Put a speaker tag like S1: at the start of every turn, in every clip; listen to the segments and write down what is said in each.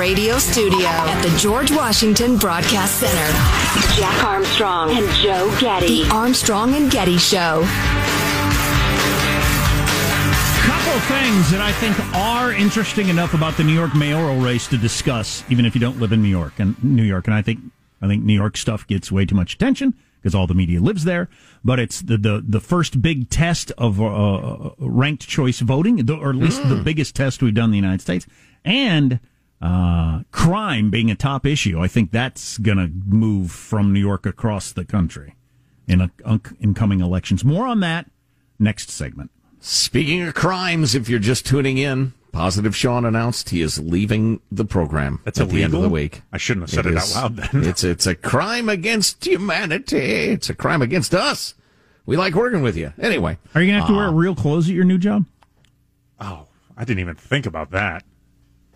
S1: radio studio at the George Washington Broadcast Center. Jack Armstrong and Joe Getty. The Armstrong and Getty Show.
S2: Couple things that I think are interesting enough about the New York mayoral race to discuss, even if you don't live in New York and New York. And I think I think New York stuff gets way too much attention because all the media lives there. But it's the the, the first big test of uh, ranked choice voting, or at least mm. the biggest test we've done in the United States, and uh, crime being a top issue. I think that's going to move from New York across the country in a, incoming elections. More on that next segment.
S3: Speaking of crimes, if you're just tuning in, Positive Sean announced he is leaving the program
S4: That's
S3: at
S4: illegal?
S3: the end of the week.
S4: I shouldn't have said it, it is, out loud then.
S3: it's it's a crime against humanity. It's a crime against us. We like working with you. Anyway,
S2: are you gonna have to uh, wear real clothes at your new job?
S4: Oh, I didn't even think about that.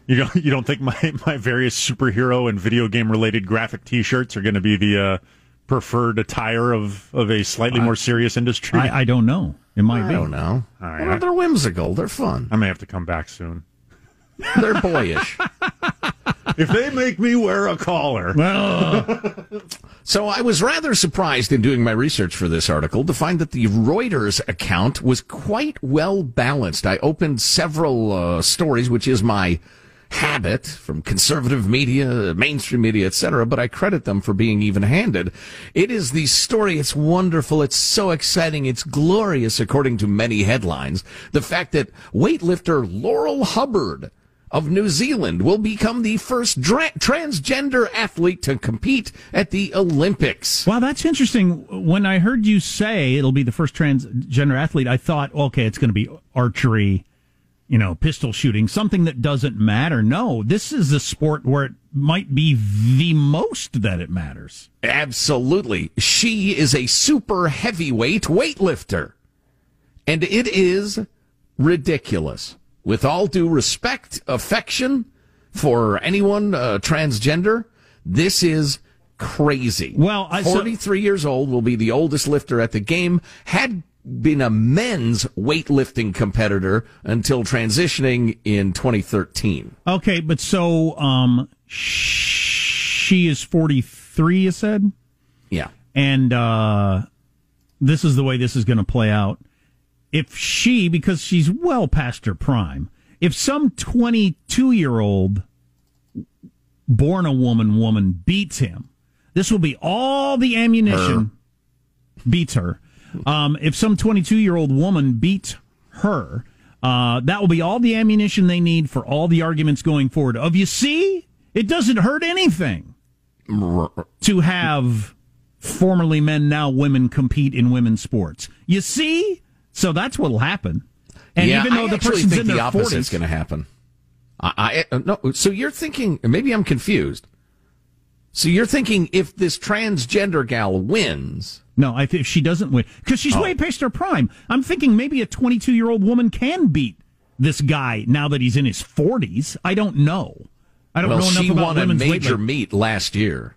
S4: You don't you don't think my my various superhero and video game related graphic T-shirts are going to be the uh, preferred attire of of a slightly more serious industry?
S2: I, I don't know. It might
S3: I
S2: be.
S3: I don't know. All right, well, they're whimsical. They're fun.
S4: I may have to come back soon.
S3: They're boyish.
S4: if they make me wear a collar.
S3: so I was rather surprised in doing my research for this article to find that the Reuters account was quite well balanced. I opened several uh, stories, which is my habit from conservative media, mainstream media, etc., but I credit them for being even-handed. It is the story. It's wonderful. It's so exciting. It's glorious, according to many headlines. The fact that weightlifter Laurel Hubbard of New Zealand will become the first dra- transgender athlete to compete at the Olympics.
S2: Wow, that's interesting. When I heard you say it'll be the first transgender athlete, I thought, okay, it's going to be archery you know, pistol shooting, something that doesn't matter. No, this is a sport where it might be the most that it matters.
S3: Absolutely. She is a super heavyweight weightlifter. And it is ridiculous. With all due respect, affection for anyone uh, transgender, this is crazy.
S2: Well,
S3: I, 43 so, years old will be the oldest lifter at the game. Had been a men's weightlifting competitor until transitioning in 2013.
S2: Okay, but so um, she is 43, you said?
S3: Yeah.
S2: And uh, this is the way this is going to play out. If she, because she's well past her prime, if some 22 year old born a woman woman beats him, this will be all the ammunition her. beats her um, if some 22 year old woman beats her, uh, that will be all the ammunition they need for all the arguments going forward. Of you see, it doesn't hurt anything to have formerly men, now women compete in women's sports. You see, so that's what'll happen.
S3: And yeah, even though I the person's think in the opposite is going to happen. I, I no. So you're thinking maybe I'm confused. So you're thinking if this transgender gal wins,
S2: no, I think she doesn't win because she's oh. way past her prime. I'm thinking maybe a 22 year old woman can beat this guy now that he's in his 40s. I don't know. I don't
S3: well,
S2: know enough
S3: she
S2: about
S3: won
S2: a
S3: major meet last year.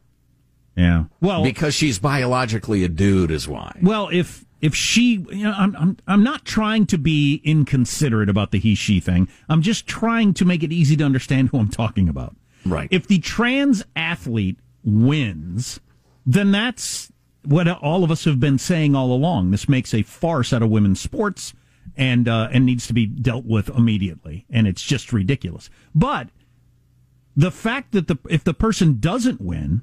S2: Yeah. Well,
S3: because she's biologically a dude, is why.
S2: Well, if if she, you know, I'm I'm I'm not trying to be inconsiderate about the he she thing. I'm just trying to make it easy to understand who I'm talking about.
S3: Right.
S2: If the trans athlete wins, then that's what all of us have been saying all along. This makes a farce out of women's sports and uh, and needs to be dealt with immediately. And it's just ridiculous. But the fact that the if the person doesn't win,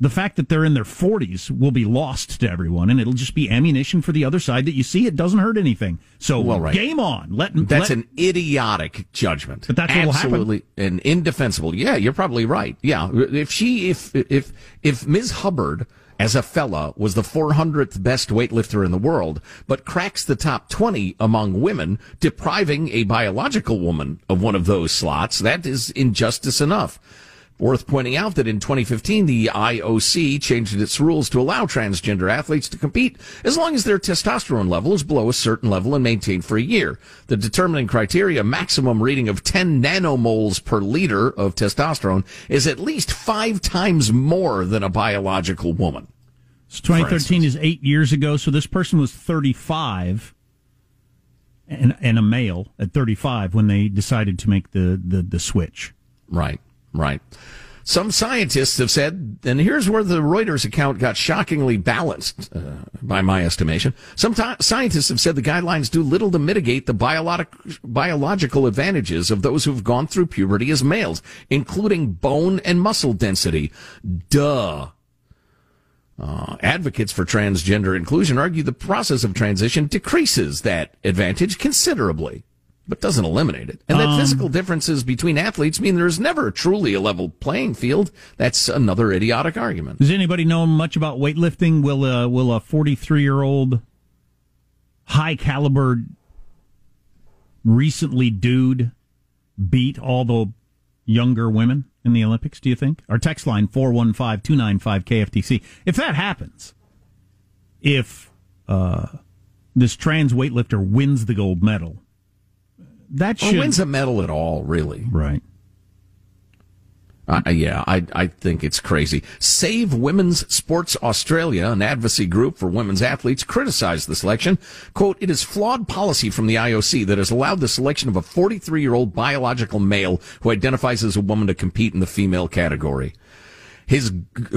S2: the fact that they're in their 40s will be lost to everyone, and it'll just be ammunition for the other side that you see it doesn't hurt anything. So well, right. game on. Let
S3: that's
S2: let,
S3: an idiotic judgment.
S2: But that's
S3: absolutely and indefensible. Yeah, you're probably right. Yeah, if she if if if Ms. Hubbard as a fella was the 400th best weightlifter in the world, but cracks the top 20 among women, depriving a biological woman of one of those slots. That is injustice enough. Worth pointing out that in 2015, the IOC changed its rules to allow transgender athletes to compete as long as their testosterone level is below a certain level and maintained for a year. The determining criteria, maximum reading of 10 nanomoles per liter of testosterone, is at least five times more than a biological woman.
S2: So 2013 is eight years ago. So this person was 35 and, and a male at 35 when they decided to make the, the, the switch.
S3: right, right. Some scientists have said, and here's where the Reuters account got shockingly balanced, uh, by my estimation. Some t- scientists have said the guidelines do little to mitigate the biologic, biological advantages of those who've gone through puberty as males, including bone and muscle density. Duh. Uh, advocates for transgender inclusion argue the process of transition decreases that advantage considerably but doesn't eliminate it. And that um, physical differences between athletes mean there's never truly a level playing field. That's another idiotic argument.
S2: Does anybody know much about weightlifting? Will uh, will a 43 year old high caliber recently dude beat all the younger women in the Olympics? Do you think? Our text line four one five two nine five KFTC. If that happens, if uh, this trans weightlifter wins the gold medal that should
S3: or wins a medal at all, really.
S2: Right.
S3: Uh, yeah, I I think it's crazy. Save Women's Sports Australia, an advocacy group for women's athletes, criticized the selection. "Quote: It is flawed policy from the IOC that has allowed the selection of a 43-year-old biological male who identifies as a woman to compete in the female category." His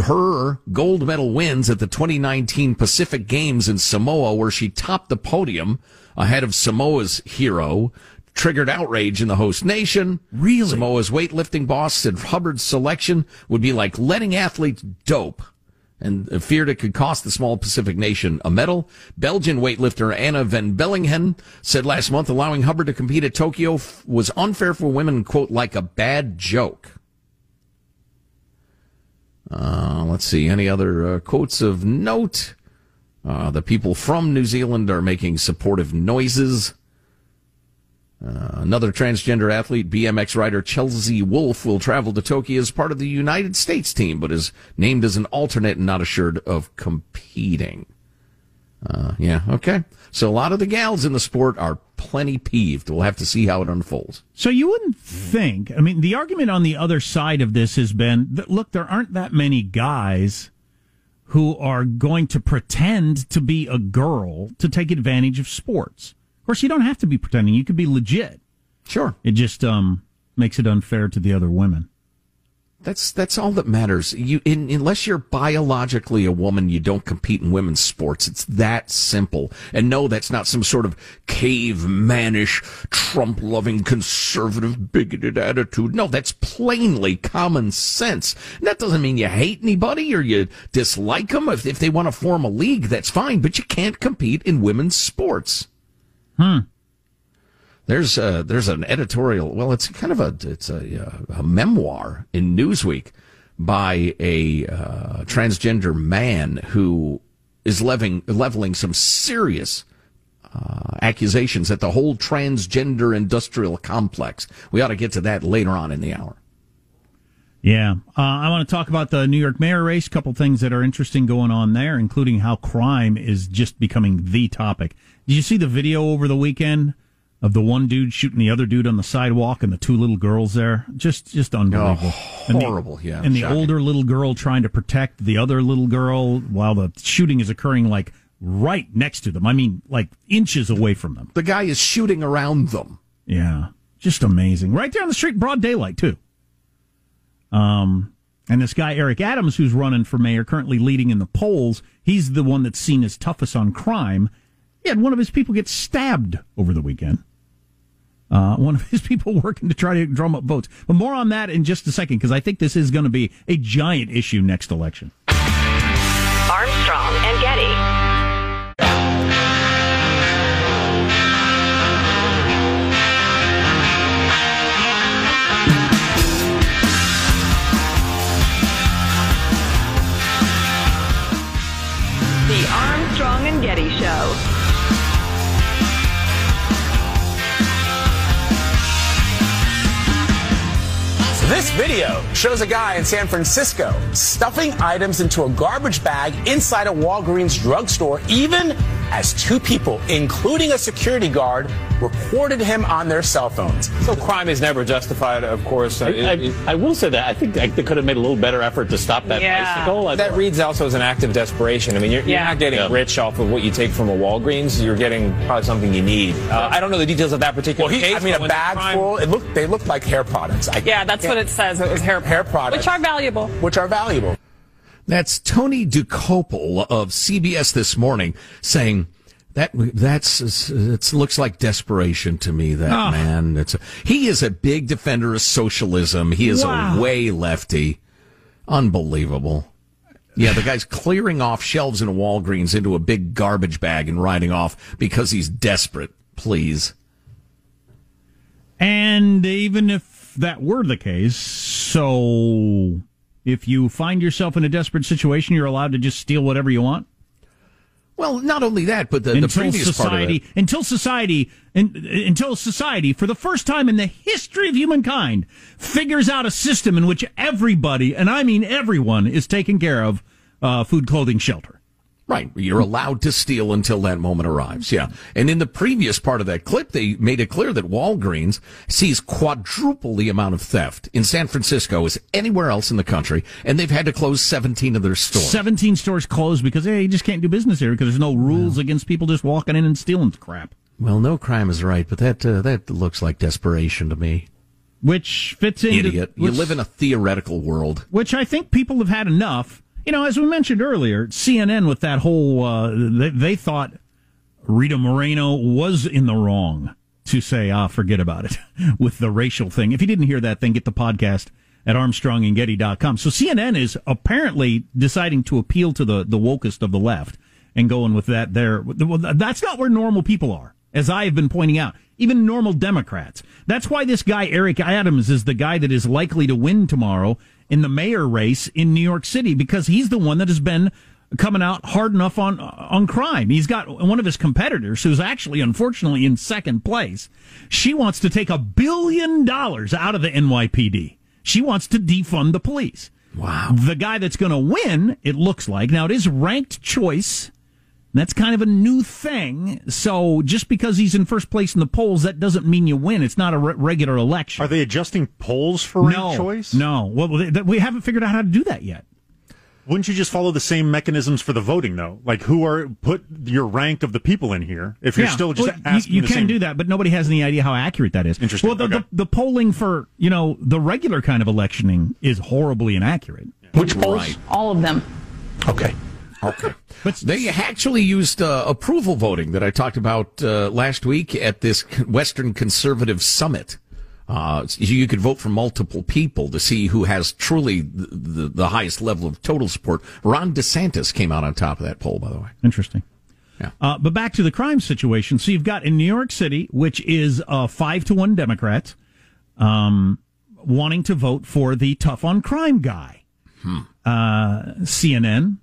S3: her gold medal wins at the 2019 Pacific Games in Samoa, where she topped the podium ahead of Samoa's hero triggered outrage in the host nation.
S2: Really?
S3: Samoa's weightlifting boss said Hubbard's selection would be like letting athletes dope and feared it could cost the small Pacific nation a medal. Belgian weightlifter Anna Vanbellinghen said last month allowing Hubbard to compete at Tokyo was unfair for women, quote, like a bad joke. Uh, let's see, any other uh, quotes of note? Uh, the people from New Zealand are making supportive noises. Uh, another transgender athlete, BMX rider Chelsea Wolfe, will travel to Tokyo as part of the United States team, but is named as an alternate and not assured of competing. Uh, yeah, okay. So a lot of the gals in the sport are plenty peeved. We'll have to see how it unfolds.
S2: So you wouldn't think, I mean, the argument on the other side of this has been that, look, there aren't that many guys who are going to pretend to be a girl to take advantage of sports. Of course, you don't have to be pretending. You could be legit.
S3: Sure.
S2: It just um, makes it unfair to the other women.
S3: That's that's all that matters. You in, unless you're biologically a woman, you don't compete in women's sports. It's that simple. And no, that's not some sort of cavemanish, Trump-loving, conservative, bigoted attitude. No, that's plainly common sense. And that doesn't mean you hate anybody or you dislike them. If if they want to form a league, that's fine. But you can't compete in women's sports.
S2: Hmm.
S3: There's a, there's an editorial. Well, it's kind of a it's a, a memoir in Newsweek by a uh, transgender man who is leveling leveling some serious uh, accusations at the whole transgender industrial complex. We ought to get to that later on in the hour.
S2: Yeah, uh, I want to talk about the New York mayor race. A couple things that are interesting going on there, including how crime is just becoming the topic. Did you see the video over the weekend of the one dude shooting the other dude on the sidewalk and the two little girls there? Just, just unbelievable.
S3: Oh, horrible.
S2: And
S3: the, yeah,
S2: and the older little girl trying to protect the other little girl while the shooting is occurring like right next to them. I mean, like inches away from them.
S3: The guy is shooting around them.
S2: Yeah, just amazing. Right there on the street, broad daylight too. Um, and this guy, Eric Adams, who's running for mayor, currently leading in the polls, he's the one that's seen as toughest on crime. He had one of his people get stabbed over the weekend. Uh, one of his people working to try to drum up votes. But more on that in just a second, because I think this is going to be a giant issue next election.
S1: Armstrong
S5: This video shows a guy in San Francisco stuffing items into a garbage bag inside a Walgreens drugstore, even as two people, including a security guard, recorded him on their cell phones.
S6: So crime is never justified, of course.
S7: I, I, I will say that I think they could have made a little better effort to stop that
S8: Yeah.
S7: bicycle. I
S6: that
S7: thought-
S6: reads also as an act of desperation. I mean, you're, you're
S8: Yeah.
S6: not getting
S7: Yeah.
S6: rich off of what you take from a Walgreens. You're getting probably something you need. Uh, I don't know the details of that particular
S5: Well, he,
S6: case.
S5: I mean, a bag
S6: crime-
S5: full. It looked. They looked like hair products. I,
S8: Yeah, that's what it says. It was hair
S5: Hair products.
S8: which are valuable.
S5: which are valuable.
S3: That's Tony Dokoupil of CBS this morning saying that that's it looks like desperation to me. That
S2: Ah.
S3: man, it's a, he is a big defender of socialism. He is
S2: Wow.
S3: a way lefty, unbelievable. Yeah, the guy's clearing off shelves in a Walgreens into a big garbage bag and riding off because he's desperate. Please.
S2: And even if that were the case, so if you find yourself in a desperate situation, you're allowed to just steal whatever you want
S3: Well, not only that, but the, the previous
S2: society,
S3: part of it.
S2: until society, in, until society, for the first time in the history of humankind, figures out a system in which everybody, and I mean everyone, is taken care of, uh, food, clothing, shelter.
S3: Right. You're allowed to steal until that moment arrives. Yeah. And in the previous part of that clip, they made it clear that Walgreens sees quadruple the amount of theft in San Francisco as anywhere else in the country, and they've had to close 17 of their stores.
S2: 17 stores closed because, hey, you just can't do business here because there's no rules against people just walking in and stealing crap.
S3: Well, no crime is right, but that uh, that looks like desperation to me.
S2: Which fits into.
S3: Idiot. You live in a theoretical world.
S2: which I think people have had enough. You know, as we mentioned earlier, CNN with that whole, uh, they, they thought Rita Moreno was in the wrong to say, ah, forget about it with the racial thing. If you didn't hear that, then get the podcast at armstrongandgetty.com. So CNN is apparently deciding to appeal to the, the wokest of the left and going with that there. Well, that's not where normal people are, as I have been pointing out. Even normal Democrats. That's why this guy, Eric Adams, is the guy that is likely to win tomorrow in the mayor race in New York City because he's the one that has been coming out hard enough on on crime. He's got one of his competitors who's actually unfortunately in second place. She wants to take a billion dollars out of the NYPD. She wants to defund the police.
S3: Wow.
S2: The guy that's going to win, it looks like. Now it is ranked choice. That's kind of a new thing. So just because he's in first place in the polls, that doesn't mean you win. It's not a re- regular election.
S4: Are they adjusting polls for ranked
S2: no,
S4: choice?
S2: No. Well, they, they- we haven't figured out how to do that yet.
S4: Wouldn't you just follow the same mechanisms for the voting though? Like who are put your rank of the people in here? If you're
S2: Yeah.
S4: still just
S2: Well, you-
S4: asking
S2: you,
S4: the
S2: can
S4: same,
S2: do that, but nobody has any idea how accurate that is.
S4: Interesting.
S2: Well, the,
S4: Okay.
S2: the, the polling for you know the regular kind of electioning is horribly inaccurate.
S5: Which polls?
S3: Right.
S8: All of them.
S5: Okay.
S3: Okay. they actually used uh, approval voting that I talked about uh, last week at this Western Conservative Summit. Uh, you could vote for multiple people to see who has truly the, the, the highest level of total support. Ron DeSantis came out on top of that poll, by the way.
S2: Interesting.
S3: Yeah.
S2: Uh, but back to the crime situation. So you've got in New York City, which is uh, five to one Democrats, um, wanting to vote for the tough on crime guy. Uh, CNN.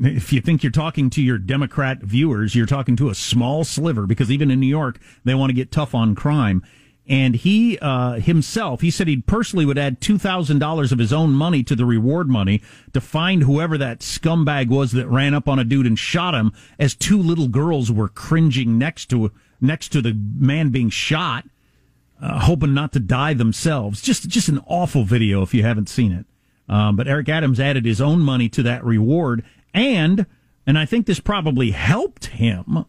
S2: If you think you're talking to your Democrat viewers, you're talking to a small sliver because even in New York, they want to get tough on crime. And he uh, himself, he said he personally would add two thousand dollars of his own money to the reward money to find whoever that scumbag was that ran up on a dude and shot him. As two little girls were cringing next to next to the man being shot, uh, hoping not to die themselves. Just just an awful video if you haven't seen it. Um, but Eric Adams added his own money to that reward, and and I think this probably helped him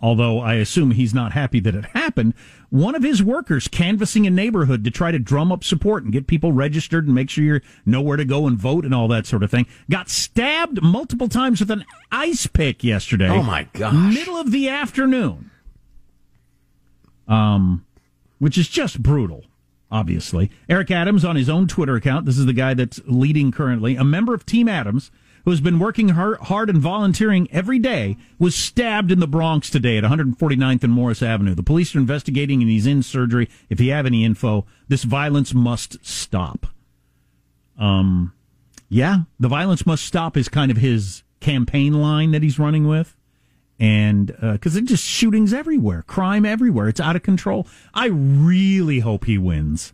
S2: although I assume he's not happy that it happened. One of his workers canvassing a neighborhood to try to drum up support and get people registered and make sure you know where to go and vote and all that sort of thing got stabbed multiple times with an ice pick yesterday.
S3: Oh, my gosh.
S2: Middle of the afternoon. Um, which is just brutal. Obviously, Eric Adams on his own Twitter account. This is the guy that's leading currently. A member of Team Adams who has been working hard, and volunteering every day, was stabbed in the Bronx today at 149th and Morris Avenue. The police are investigating and he's in surgery. If you have any info, this violence must stop. Um, yeah, the violence must stop is kind of his campaign line that he's running with. And because uh, just shootings everywhere, crime everywhere. It's out of control. I really hope he wins.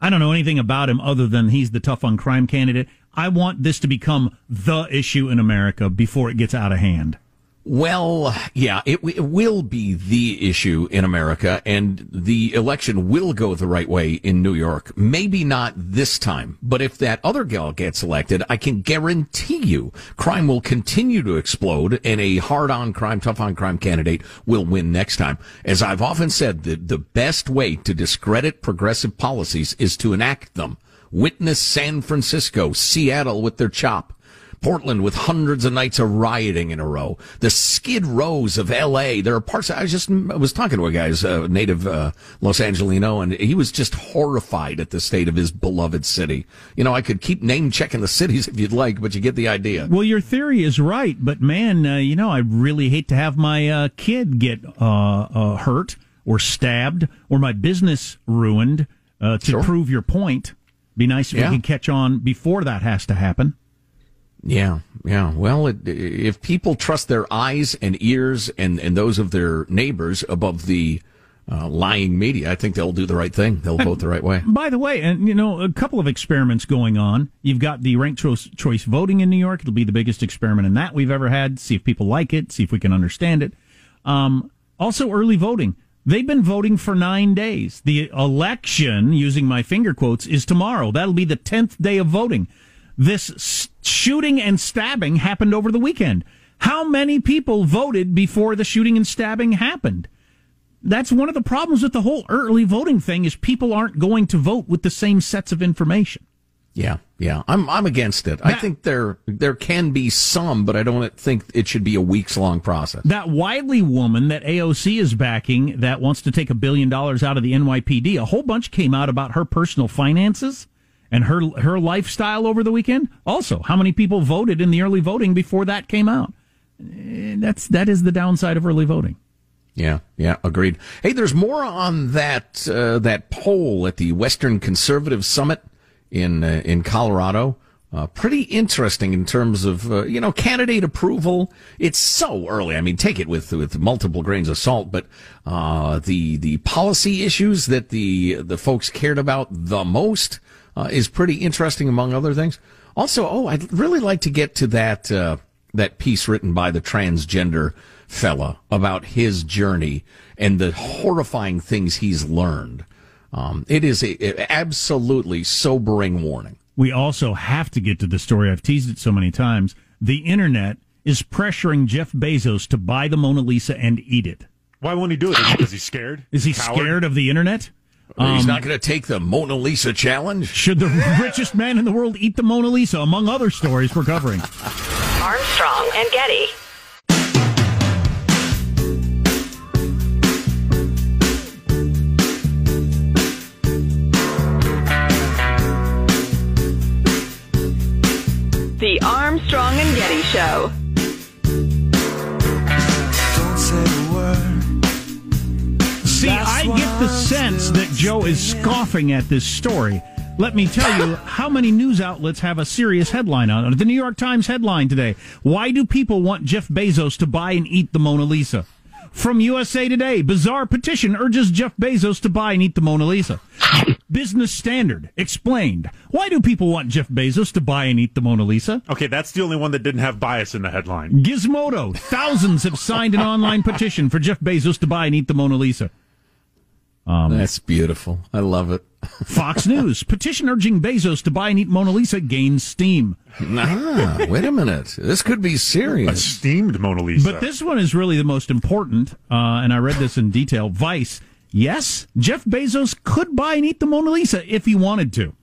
S2: I don't know anything about him other than he's the tough on crime candidate. I want this to become the issue in America before it gets out of hand.
S3: Well, yeah, it, it, will be the issue in America, and the election will go the right way in New York. Maybe not this time, but if that other gal gets elected, I can guarantee you crime will continue to explode, and a hard on crime, tough on crime candidate will win next time. As I've often said, the, the best way to discredit progressive policies is to enact them. Witness San Francisco, Seattle with their chop. Portland with hundreds of nights of rioting in a row. The skid rows of L.A. There are parts. I was just I was talking to a guy, a native uh, Los Angelino, and he was just horrified at the state of his beloved city. You know, I could keep name checking the cities if you'd like, but you get the idea.
S2: Well, your theory is right, but man, uh, you know, I really hate to have my uh, kid get uh, uh, hurt or stabbed or my business ruined. Uh, to
S3: Sure.
S2: prove your point, be nice if
S3: Yeah.
S2: we could catch on before that has to happen.
S3: Yeah, yeah. Well, it, if people trust their eyes and ears and, and those of their neighbors above the uh, lying media, I think they'll do the right thing. They'll vote the right way.
S2: By the way, and you know, a couple of experiments going on. You've got the ranked choice, choice voting in New York. It'll be the biggest experiment in that we've ever had. See if people like it. See if we can understand it. Um, also, early voting. They've been voting for nine days. The election, using my finger quotes, is tomorrow. That'll be the tenth day of voting. This shooting and stabbing happened over the weekend. How many people voted before the shooting and stabbing happened? That's one of the problems with the whole early voting thing is people aren't going to vote with the same sets of information.
S3: Yeah, yeah. I'm I'm against it. I think there there can be some, but I don't think it should be a weeks long process.
S2: That Wiley woman that AOC is backing that wants to take a billion dollars out of the NYPD, a whole bunch came out about her personal finances and her her lifestyle over the weekend. Also, how many people voted in the early voting before that came out? Eh, That's that is the downside of early voting.
S3: Yeah, yeah, agreed. Hey, there's more on that uh, that poll at the Western Conservative Summit in uh, in Colorado. Uh, pretty interesting in terms of uh, you know candidate approval. It's so early. I mean, take it with with multiple grains of salt. But uh, the the policy issues that the the folks cared about the most uh, is pretty interesting, among other things. Also, oh, I'd really like to get to that uh, that piece written by the transgender fella about his journey and the horrifying things he's learned. Um, it is a, a absolutely sobering warning.
S2: We also have to get to the story. I've teased it so many times. The internet is pressuring Jeff Bezos to buy the Mona Lisa and eat it.
S4: Why won't he do it? Is it because he's scared?
S2: Is he
S4: Coward?
S2: scared of the internet?
S3: he's not going to take the Mona Lisa challenge.
S2: Should the richest man in the world eat the Mona Lisa? Among other stories we're covering.
S1: Armstrong and Getty. The Armstrong and Getty Show.
S2: See, I get the sense that Joe is scoffing at this story. Let me tell you how many news outlets have a serious headline on it. The New York Times headline today Why do people want Jeff Bezos to buy and eat the Mona Lisa? From USA Today, bizarre petition urges Jeff Bezos to buy and eat the Mona Lisa. Business Standard explained. Why do people want Jeff Bezos to buy and eat the Mona Lisa?
S4: Okay, that's the only one that didn't have bias in the headline.
S2: Gizmodo. Thousands have signed an online petition for Jeff Bezos to buy and eat the Mona Lisa.
S3: Um, that's beautiful. I love it.
S2: Fox News. Petition urging Bezos to buy and eat Mona Lisa gains steam.
S3: Ah, wait a minute. This could be
S4: A
S3: serious.
S4: steamed Mona Lisa.
S2: But this one is really the most important, uh, and I read this in detail. Vice. Yes, Jeff Bezos could buy and eat the Mona Lisa if he wanted to.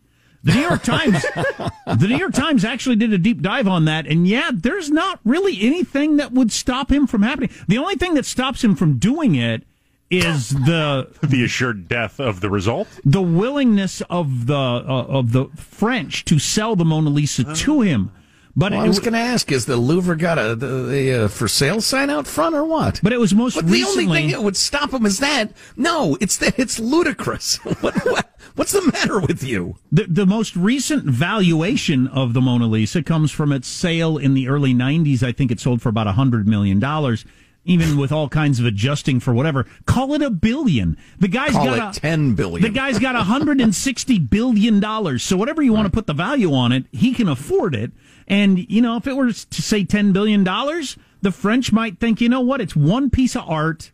S2: The New York Times, the New York Times actually did a deep dive on that, and yeah, there's not really anything that would stop him from happening. The only thing that stops him from doing it is the
S4: the assured death of the result.
S2: the willingness of the uh, of the French to sell the Mona Lisa to him. But
S3: Well, I was going to ask: Is the Louvre got a the, the uh, for sale sign out front or what?
S2: but it was most
S3: But the only thing that would stop him is that. No, it's that it's ludicrous. what, what, what's the matter with you?
S2: The, the most recent valuation of the Mona Lisa comes from its sale in the early 90s. I think it sold for about $100 million. Even with all kinds of adjusting for whatever, call it a billion. The guy's
S3: Call
S2: got
S3: it
S2: a,
S3: 10 billion.
S2: The guy's got 160 billion dollars. So whatever you want to put the value on it, he can afford it. And you know, if it were to say 10 billion dollars, the French might think, you know what? It's one piece of art.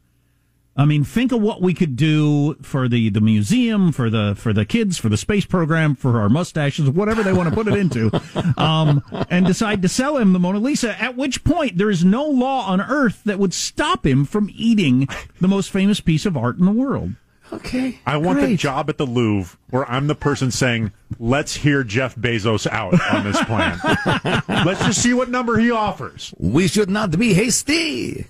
S2: I mean, think of what we could do for the, the museum, for the for the kids, for the space program, for our mustaches, whatever they want to put it into, um, and decide to sell him the Mona Lisa. At which point, there is no law on earth that would stop him from eating the most famous piece of art in the world.
S3: Okay.
S4: I want the job at the Louvre where I'm the person saying, let's hear Jeff Bezos out on this plan. let's just see what number he offers.
S3: We should not be hasty.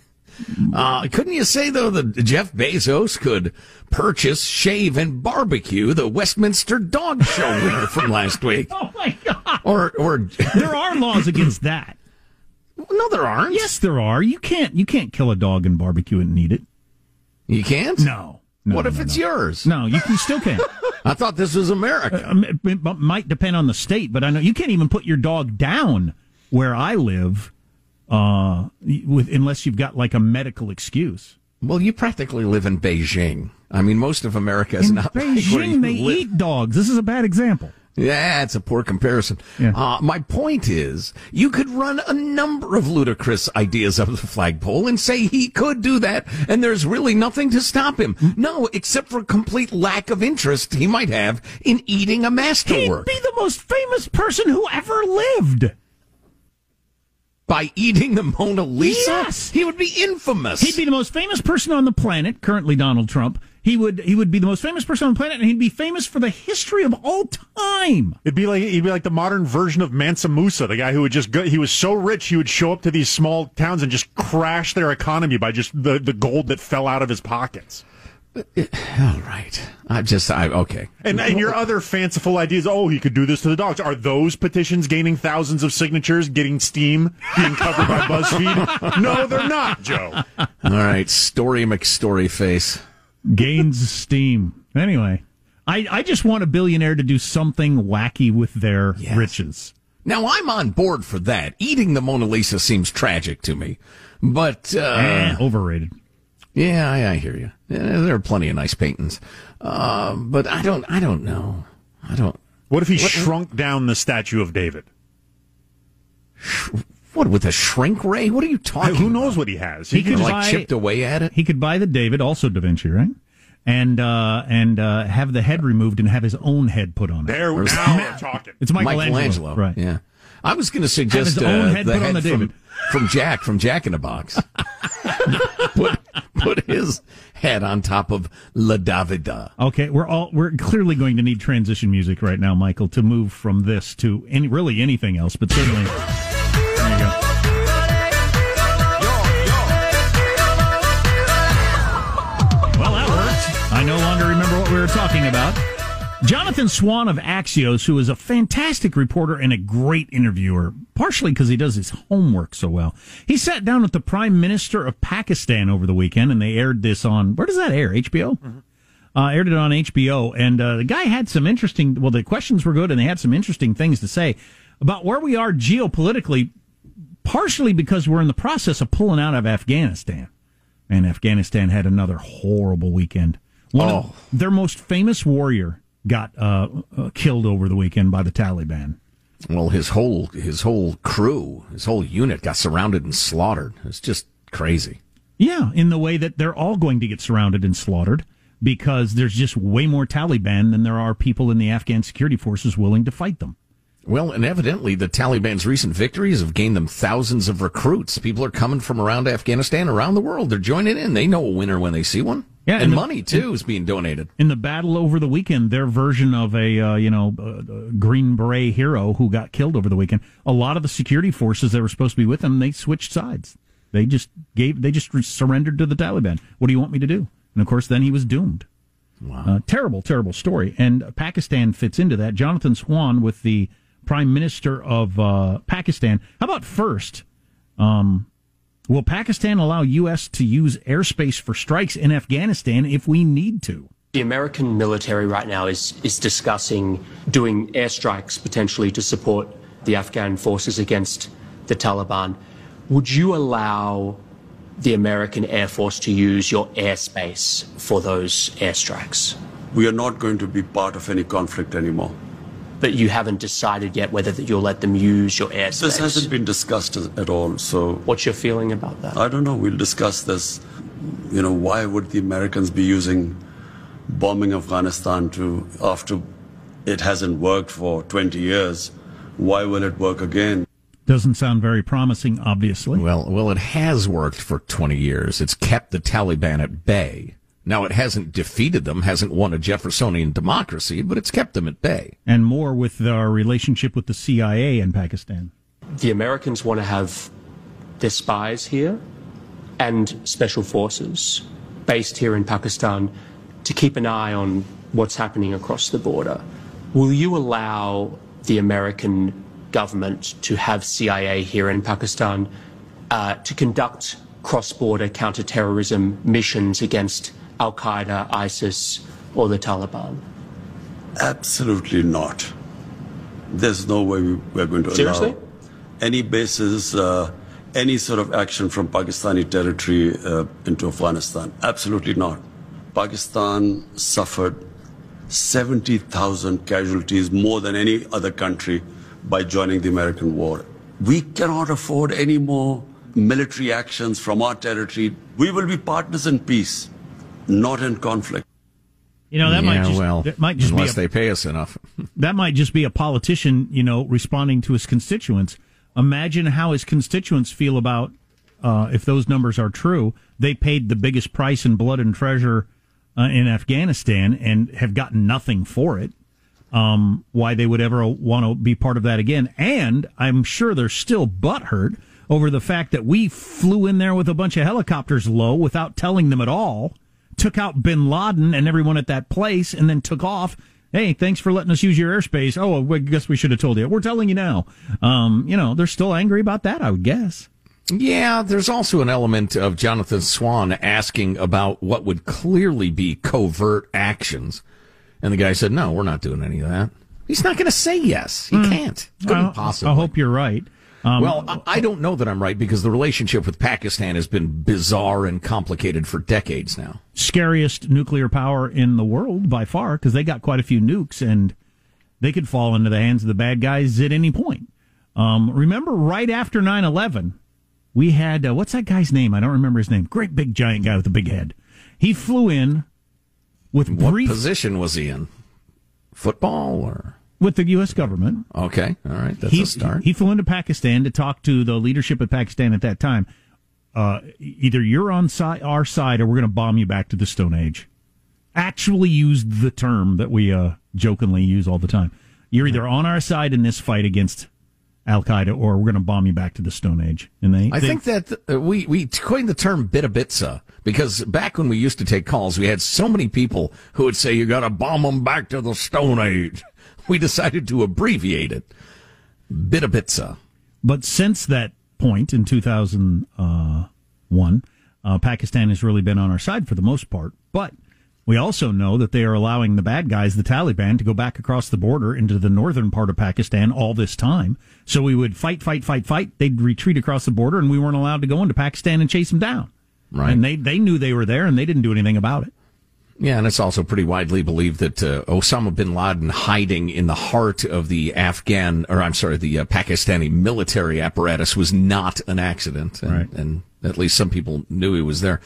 S3: Uh, couldn't you say though that Jeff Bezos could purchase, shave, and barbecue the Westminster Dog Show winner from last week?
S2: Oh my God!
S3: Or, or
S2: There are laws against that.
S3: no, there aren't.
S2: Yes, there are. You can't you can't kill a dog and barbecue it and eat it.
S3: you can't.
S2: No. no
S3: what
S2: no,
S3: if
S2: no,
S3: it's yours?
S2: No, you can still can't.
S3: I thought this was America.
S2: Um, it, it might depend on the state, but I know you can't even put your dog down where I live, uh, with unless you've got like a medical excuse.
S3: Well, you practically live in Beijing. I mean, most of America is
S2: In
S3: not
S2: Beijing, they
S3: live.
S2: eat dogs. This is a bad example.
S3: Yeah, it's a poor comparison.
S2: Yeah.
S3: Uh, my point is, you could run a number of ludicrous ideas up the flagpole and say he could do that, and there's really nothing to stop him. No, except for complete lack of interest he might have in eating a
S2: He'd be the most famous person who ever lived.
S3: By eating the Mona Lisa.
S2: Yes.
S3: he would be infamous.
S2: He'd be the most famous person on the planet, currently Donald Trump. He would he would be the most famous person on the planet, and he'd be famous for the history of all time.
S4: It'd be like he'd be like the modern version of Mansa Musa, the guy who would just go. He was so rich he would show up to these small towns and just crash their economy by just the, the gold that fell out of his pockets.
S3: All right, I just I okay.
S4: And, and your other fanciful ideas, oh, he could do this to the dogs. Are those petitions gaining thousands of signatures, getting steam, being covered by BuzzFeed? No, they're not, Joe.
S3: All right, story McStory face.
S2: Gains steam. Anyway, I, I just want a billionaire to do something wacky with their
S3: Yes.
S2: riches.
S3: Now I'm on board for that. Eating the Mona Lisa seems tragic to me, but uh,
S2: Eh, overrated.
S3: Yeah, I, I hear you. Yeah, there are plenty of nice paintings, uh, but I don't. I don't know. I don't.
S4: What if he shrunk down the statue of David?
S3: What with a shrink ray? What are you talking?
S4: Who
S3: about?
S4: knows what he has?
S2: He
S4: He
S2: could
S4: could,
S3: like
S2: buy-
S3: chipped away at it?
S2: He could buy the David, also Da Vinci, right? And uh, and uh, have the head removed and have his own head put on it.
S4: there, now we're talking.
S2: It's Michelangelo, right?
S3: Yeah. I was going to suggest
S2: his own
S3: uh,
S2: head
S3: the
S2: put on
S3: head
S2: the
S3: from,
S2: David.
S3: from Jack from Jack in a Box. put put his head on top of La Davida.
S2: Okay, we're all we're clearly going to need transition music right now, Michael, to move from this to any really anything else, but certainly. There you go. Well, that worked. I no longer remember what we were talking about. Jonathan Swan of Axios, who is a fantastic reporter and a great interviewer, partially because he does his homework so well. He sat down with the Prime Minister of Pakistan over the weekend, and they aired this on where does that air? HBO. Uh, aired it on HBO, and uh, the guy had some interesting. Well, the questions were good, and they had some interesting things to say about where we are geopolitically. Partially because we're in the process of pulling out of Afghanistan, and Afghanistan had another horrible weekend. One
S3: Oh.
S2: of their most famous warrior got uh, uh, killed over the weekend by the Taliban.
S3: Well, his whole his whole crew, his whole unit got surrounded and slaughtered. It's just crazy.
S2: Yeah, in the way that they're all going to get surrounded and slaughtered because there's just way more Taliban than there are people in the Afghan security forces willing to fight them.
S3: Well, and evidently the Taliban's recent victories have gained them thousands of recruits. People are coming from around Afghanistan, around the world. They're joining in. They know a winner when they see one.
S2: Yeah,
S3: and,
S2: and the-
S3: money too is being donated.
S2: in the battle over the weekend, their version of a uh, you know uh, Green Beret hero who got killed over the weekend. A lot of the security forces that were supposed to be with them, they switched sides. They just gave, they just surrendered to the Taliban. What do you want me to do? And of course, then he was doomed. Wow. Uh, terrible, terrible story. And Pakistan fits into that. Jonathan Swan with the Prime Minister of uh, Pakistan. How about first? Um, will Pakistan allow U.S. to use airspace for strikes in Afghanistan if we need to?
S9: The American military right now is, is discussing doing airstrikes potentially to support the Afghan forces against the Taliban. Would you allow the American Air Force to use your airspace for those airstrikes?
S10: We are not going to be part of any conflict anymore.
S9: But you haven't decided yet whether that you'll let them use your airspace.
S10: This hasn't been discussed at all. So,
S9: what's your feeling about that?
S10: I don't know. We'll discuss this. You know, why would the Americans be using bombing Afghanistan to after it hasn't worked for 20 years? Why will it work again?
S2: Doesn't sound very promising, obviously.
S3: Well, well, it has worked for 20 years. It's kept the Taliban at bay. Now, it hasn't defeated them, hasn't won a Jeffersonian democracy, but it's kept them at bay.
S2: And more with our relationship with the CIA in Pakistan.
S9: The Americans want to have their spies here and special forces based here in Pakistan to keep an eye on what's happening across the border. Will you allow the American government to have CIA here in Pakistan uh, to conduct cross border counterterrorism missions against Al Qaeda, ISIS, or the Taliban?
S10: Absolutely not. There's no way we're going to
S9: Seriously?
S10: allow any bases, uh, any sort of action from Pakistani territory uh, into Afghanistan. Absolutely not. Pakistan suffered 70,000 casualties, more than any other country, by joining the American war. We cannot afford any more military actions from our territory. We will be partners in peace not in conflict.
S2: You know that
S3: yeah,
S2: might just
S3: well,
S2: that might just
S3: unless
S2: be a,
S3: they pay us enough.
S2: that might just be a politician, you know, responding to his constituents. Imagine how his constituents feel about uh, if those numbers are true. They paid the biggest price in blood and treasure uh, in Afghanistan and have gotten nothing for it. Um, why they would ever want to be part of that again? And I'm sure they're still butthurt over the fact that we flew in there with a bunch of helicopters low without telling them at all took out bin Laden and everyone at that place and then took off. Hey, thanks for letting us use your airspace. Oh, I guess we should have told you. We're telling you now. Um, you know, they're still angry about that, I would guess.
S3: Yeah, there's also an element of Jonathan Swan asking about what would clearly be covert actions. And the guy said, no, we're not doing any of that. He's not going to say yes. He mm. can't. Couldn't well, possibly.
S2: I hope you're right.
S3: Um, well, I, I don't know that I'm right because the relationship with Pakistan has been bizarre and complicated for decades now.
S2: Scariest nuclear power in the world by far because they got quite a few nukes and they could fall into the hands of the bad guys at any point. Um, remember, right after 9 11, we had, uh, what's that guy's name? I don't remember his name. Great big giant guy with a big head. He flew in with
S3: what
S2: brief.
S3: position was he in? Football or?
S2: With the U.S. government.
S3: Okay, all right, that's
S2: he,
S3: a start.
S2: He flew into Pakistan to talk to the leadership of Pakistan at that time. Uh, either you're on si- our side, or we're going to bomb you back to the Stone Age. Actually, used the term that we uh, jokingly use all the time. You're either on our side in this fight against Al Qaeda, or we're going to bomb you back to the Stone Age. And they,
S3: I
S2: they,
S3: think that uh, we we coined the term "bitabitza" because back when we used to take calls, we had so many people who would say, "You got to bomb them back to the Stone Age." we decided to abbreviate it. Bitabitza.
S2: But since that point in 2001, uh, Pakistan has really been on our side for the most part. But we also know that they are allowing the bad guys, the Taliban, to go back across the border into the northern part of Pakistan all this time. So we would fight, fight, fight, fight. They'd retreat across the border, and we weren't allowed to go into Pakistan and chase them down.
S3: Right.
S2: And they, they knew they were there, and they didn't do anything about it.
S3: Yeah, and it's also pretty widely believed that uh, Osama bin Laden hiding in the heart of the Afghan, or I'm sorry, the uh, Pakistani military apparatus was not an accident. And,
S2: right.
S3: and at least some people knew he was there.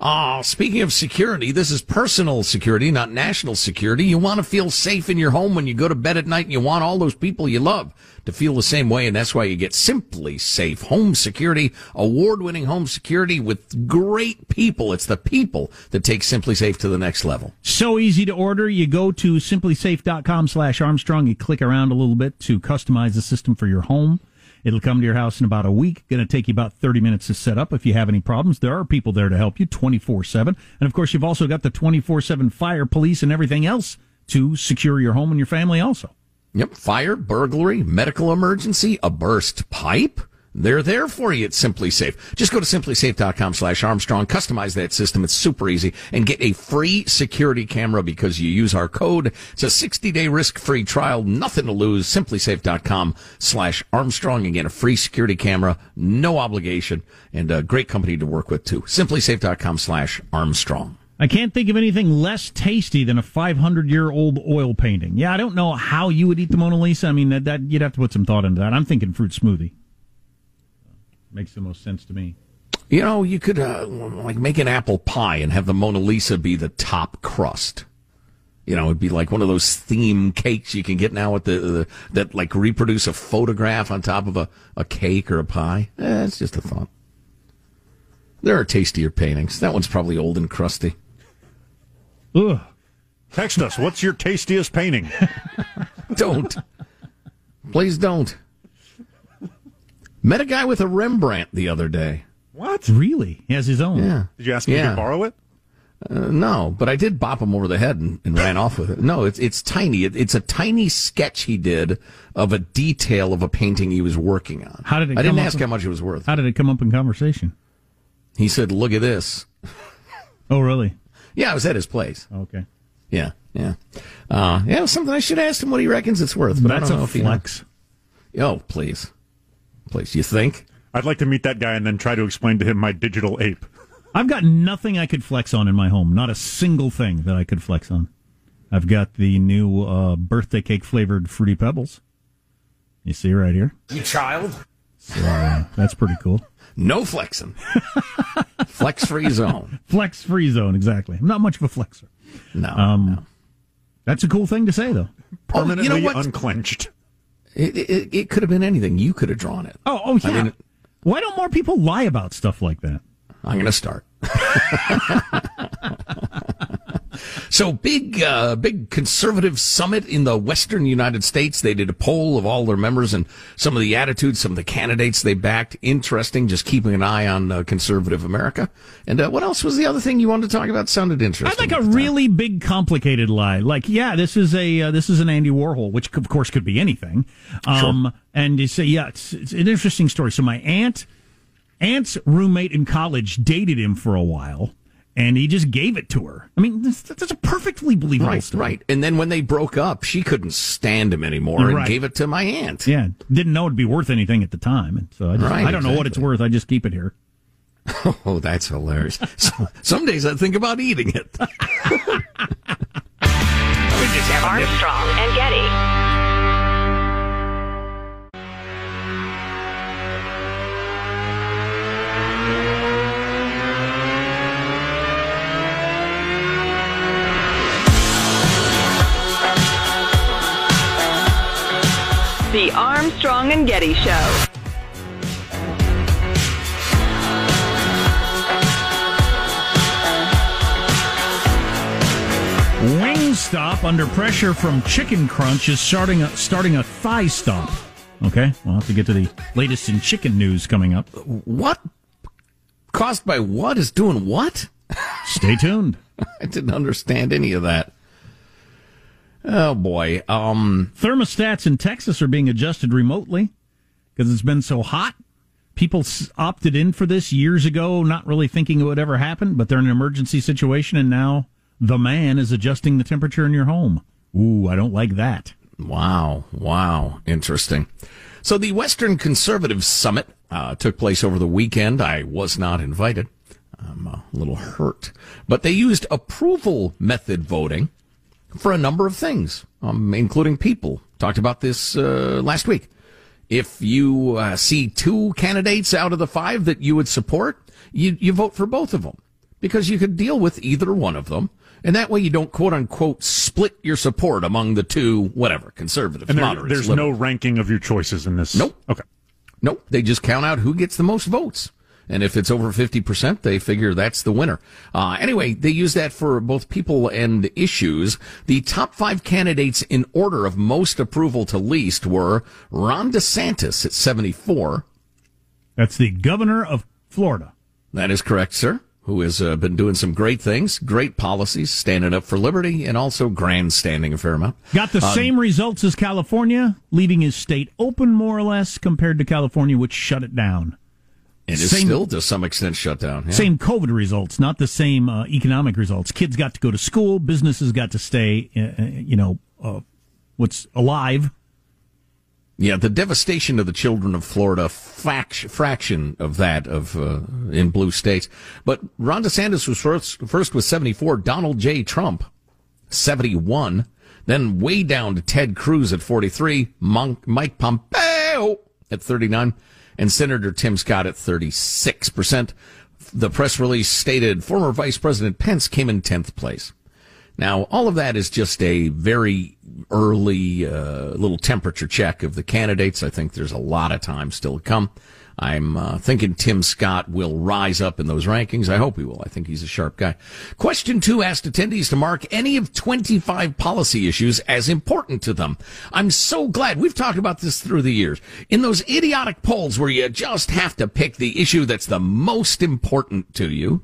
S3: Oh, speaking of security, this is personal security, not national security. You want to feel safe in your home when you go to bed at night and you want all those people you love to feel the same way. And that's why you get SimpliSafe home security, award winning home security with great people. It's the people that take SimpliSafe to the next level.
S2: So easy to order. You go to simplisafe.com slash Armstrong. You click around a little bit to customize the system for your home. It'll come to your house in about a week. Going to take you about 30 minutes to set up. If you have any problems, there are people there to help you 24 7. And of course, you've also got the 24 7 fire, police, and everything else to secure your home and your family also.
S3: Yep. Fire, burglary, medical emergency, a burst pipe. They're there for you at SimpliSafe. Just go to simplisafe.com slash Armstrong, customize that system. It's super easy and get a free security camera because you use our code. It's a 60 day risk free trial. Nothing to lose. Simplisafe.com slash Armstrong. Again, a free security camera, no obligation and a great company to work with too. Simplisafe.com slash Armstrong.
S2: I can't think of anything less tasty than a 500 year old oil painting. Yeah, I don't know how you would eat the Mona Lisa. I mean, that, that you'd have to put some thought into that. I'm thinking fruit smoothie. Makes the most sense to me.
S3: You know, you could uh, like make an apple pie and have the Mona Lisa be the top crust. You know, it'd be like one of those theme cakes you can get now with the, the that like reproduce a photograph on top of a, a cake or a pie. Eh, it's just a thought. There are tastier paintings. That one's probably old and crusty.
S2: Ugh.
S4: Text us. What's your tastiest painting?
S3: don't. Please don't. Met a guy with a Rembrandt the other day.
S4: What?
S2: Really? He has his own.
S3: Yeah.
S4: Did you ask him
S3: Yeah.
S4: to borrow it?
S3: Uh, no, but I did bop him over the head and, and ran off with it. No, it's it's tiny. It, it's a tiny sketch he did of a detail of a painting he was working on.
S2: How did it
S3: I didn't
S2: up
S3: ask
S2: with-
S3: how much it was worth.
S2: How did it come up in conversation?
S3: He said, "Look at this."
S2: Oh, really?
S3: Yeah, I was at his place.
S2: Okay.
S3: Yeah, yeah, uh, yeah. It was something I should ask him what he reckons it's worth. But I
S2: That's
S3: don't know
S2: a
S3: if he
S2: flex.
S3: knows. Oh, please, please. You think?
S4: I'd like to meet that guy and then try to explain to him my digital ape.
S2: I've got nothing I could flex on in my home. Not a single thing that I could flex on. I've got the new uh, birthday cake flavored fruity pebbles. You see right here.
S5: You child.
S2: So uh, that's pretty cool.
S3: No flexing. Flex free zone.
S2: Flex free zone, exactly. I'm not much of a flexer.
S3: No,
S2: Um,
S3: no.
S2: That's a cool thing to say, though.
S4: Permanently
S3: Oh, you know
S4: unclenched.
S3: It, it, it could have been anything. You could have drawn it.
S2: Oh, oh yeah.
S3: I mean,
S2: Why don't more people lie about stuff like that?
S3: I'm going to start. so big, uh, big conservative summit in the Western United States. They did a poll of all their members and some of the attitudes, some of the candidates they backed. Interesting. Just keeping an eye on uh, conservative America. And uh, what else was the other thing you wanted to talk about? Sounded interesting.
S2: I'd like a
S3: at the time.
S2: really big, complicated lie. Like, yeah, this is a uh, this is an Andy Warhol, which of course could be anything. Um, And you say, yeah, it's, it's an interesting story. So my aunt, aunt's roommate in college dated him for a while, and he just gave it to her. I mean, this, that's a perfectly believable
S3: Right,
S2: story.
S3: right. And then when they broke up, she couldn't stand him anymore and
S2: Right.
S3: gave it to my aunt.
S2: Yeah, didn't know it'd be worth anything at the time, and so I, just,
S3: Right,
S2: I don't know what it's worth. I just keep it here.
S3: Oh, that's hilarious. So, some days I think about eating it.
S1: We just have Armstrong and Getty. The Armstrong and Getty Show.
S2: Wingstop, under pressure from Chicken Crunch, is starting a, starting a thigh stop. Okay, we'll have to get to the latest in chicken news coming up.
S3: What? Caused by what is doing what?
S2: Stay tuned.
S3: I didn't understand any of that. Oh boy. Um
S2: Thermostats in Texas are being adjusted remotely because it's been so hot. People s- opted in for this years ago, not really thinking it would ever happen, but they're in an emergency situation, and now the man is adjusting the temperature in your home. Ooh, I don't like that.
S3: wow, wow, interesting. So the Western Conservative Summit uh, took place over the weekend. I was not invited. I'm a little hurt, but they used approval method voting for a number of things, um, including people. Talked about this uh, last week. If you uh, see two candidates out of the five that you would support, you, you vote for both of them because you could deal with either one of them. And that way you don't quote unquote split your support among the two, whatever, conservatives,
S4: And there,
S3: moderates.
S4: there's no ranking of your choices in this.
S3: Nope.
S4: Okay.
S3: Nope. They just count out who gets the most votes. And if it's over 50%, they figure that's the winner. Uh, anyway, they use that for both people and issues. The top five candidates in order of most approval to least were Ron DeSantis at 74.
S2: That's the governor of Florida.
S3: That is correct, sir. Who has uh, been doing some great things, great policies, standing up for liberty, and also grandstanding a fair amount.
S2: Got the same results as California, leaving his state open more or less compared to California, which shut it down.
S3: And is
S2: Same-
S3: still to some extent shut down. Yeah.
S2: Same COVID results, not the same uh, economic results. Kids got to go to school, businesses got to stay, uh, uh, you know, uh, what's alive.
S3: Yeah, the devastation of the children of Florida, fact, fraction of that of uh, in blue states. But Ron DeSantis was first, first with 74. Donald J. Trump, 71. Then way down to Ted Cruz at 43. Monk Mike Pompeo at 39. And Senator Tim Scott at 36%. The press release stated former Vice President Pence came in 10th place. Now, all of that is just a very early uh, little temperature check of the candidates. I think there's a lot of time still to come. I'm uh, thinking Tim Scott will rise up in those rankings. I hope he will. I think he's a sharp guy. Question two asked attendees to mark any of 25 policy issues as important to them. I'm so glad we've talked about this through the years. In those idiotic polls where you just have to pick the issue that's the most important to you,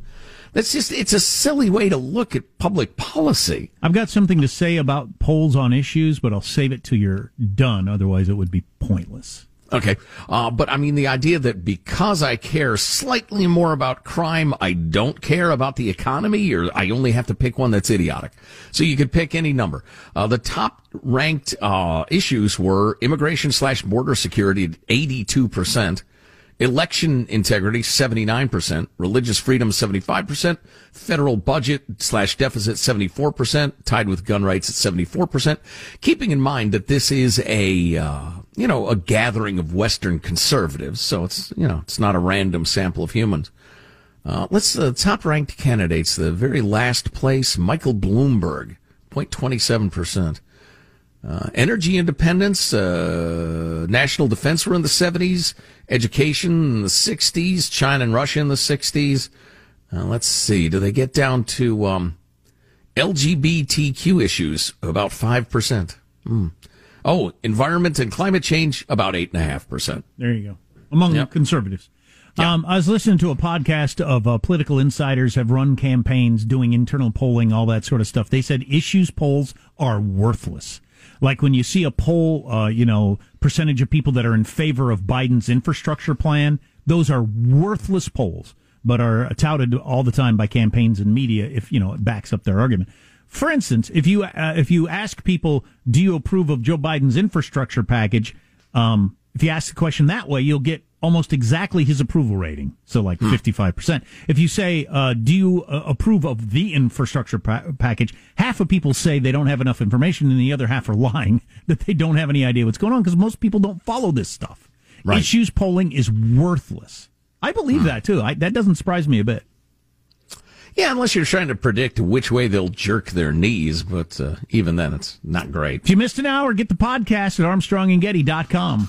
S3: that's just, it's a silly way to look at public policy.
S2: I've got something to say about polls on issues, but I'll save it till you're done. Otherwise, it would be pointless.
S3: Okay. Uh, but I mean, the idea that because I care slightly more about crime, I don't care about the economy, or I only have to pick one that's idiotic. So you could pick any number. Uh, the top ranked uh, issues were immigration slash border security at 82%. Election integrity, 79%. Religious freedom, 75%. Federal budget slash deficit, 74%. Tied with gun rights at 74%. Keeping in mind that this is a, uh, you know, a gathering of Western conservatives. So it's, you know, it's not a random sample of humans. Uh, let's, uh, top ranked candidates, the very last place, Michael Bloomberg, 0.27%. Uh, energy independence, uh, national defense were in the 70s, education in the 60s, China and Russia in the 60s. Uh, let's see, do they get down to um, LGBTQ issues? About 5%. Mm. Oh, environment and climate change, about 8.5%.
S2: There you go. Among yep. conservatives. Yep. Um, I was listening to a podcast of uh, political insiders have run campaigns doing internal polling, all that sort of stuff. They said issues polls are worthless like when you see a poll, uh, you know, percentage of people that are in favor of Biden's infrastructure plan, those are worthless polls, but are touted all the time by campaigns and media if, you know, it backs up their argument. For instance, if you, uh, if you ask people, do you approve of Joe Biden's infrastructure package? Um, if you ask the question that way, you'll get almost exactly his approval rating. So like hmm. 55%. If you say, uh, do you uh, approve of the infrastructure pa- package? Half of people say they don't have enough information and the other half are lying that they don't have any idea what's going on because most people don't follow this stuff. Right. Issues polling is worthless. I believe hmm. that too. I, that doesn't surprise me a bit.
S3: Yeah, unless you're trying to predict which way they'll jerk their knees, but uh, even then, it's not great.
S2: If you missed an hour, get the podcast at armstrongandgetty.com.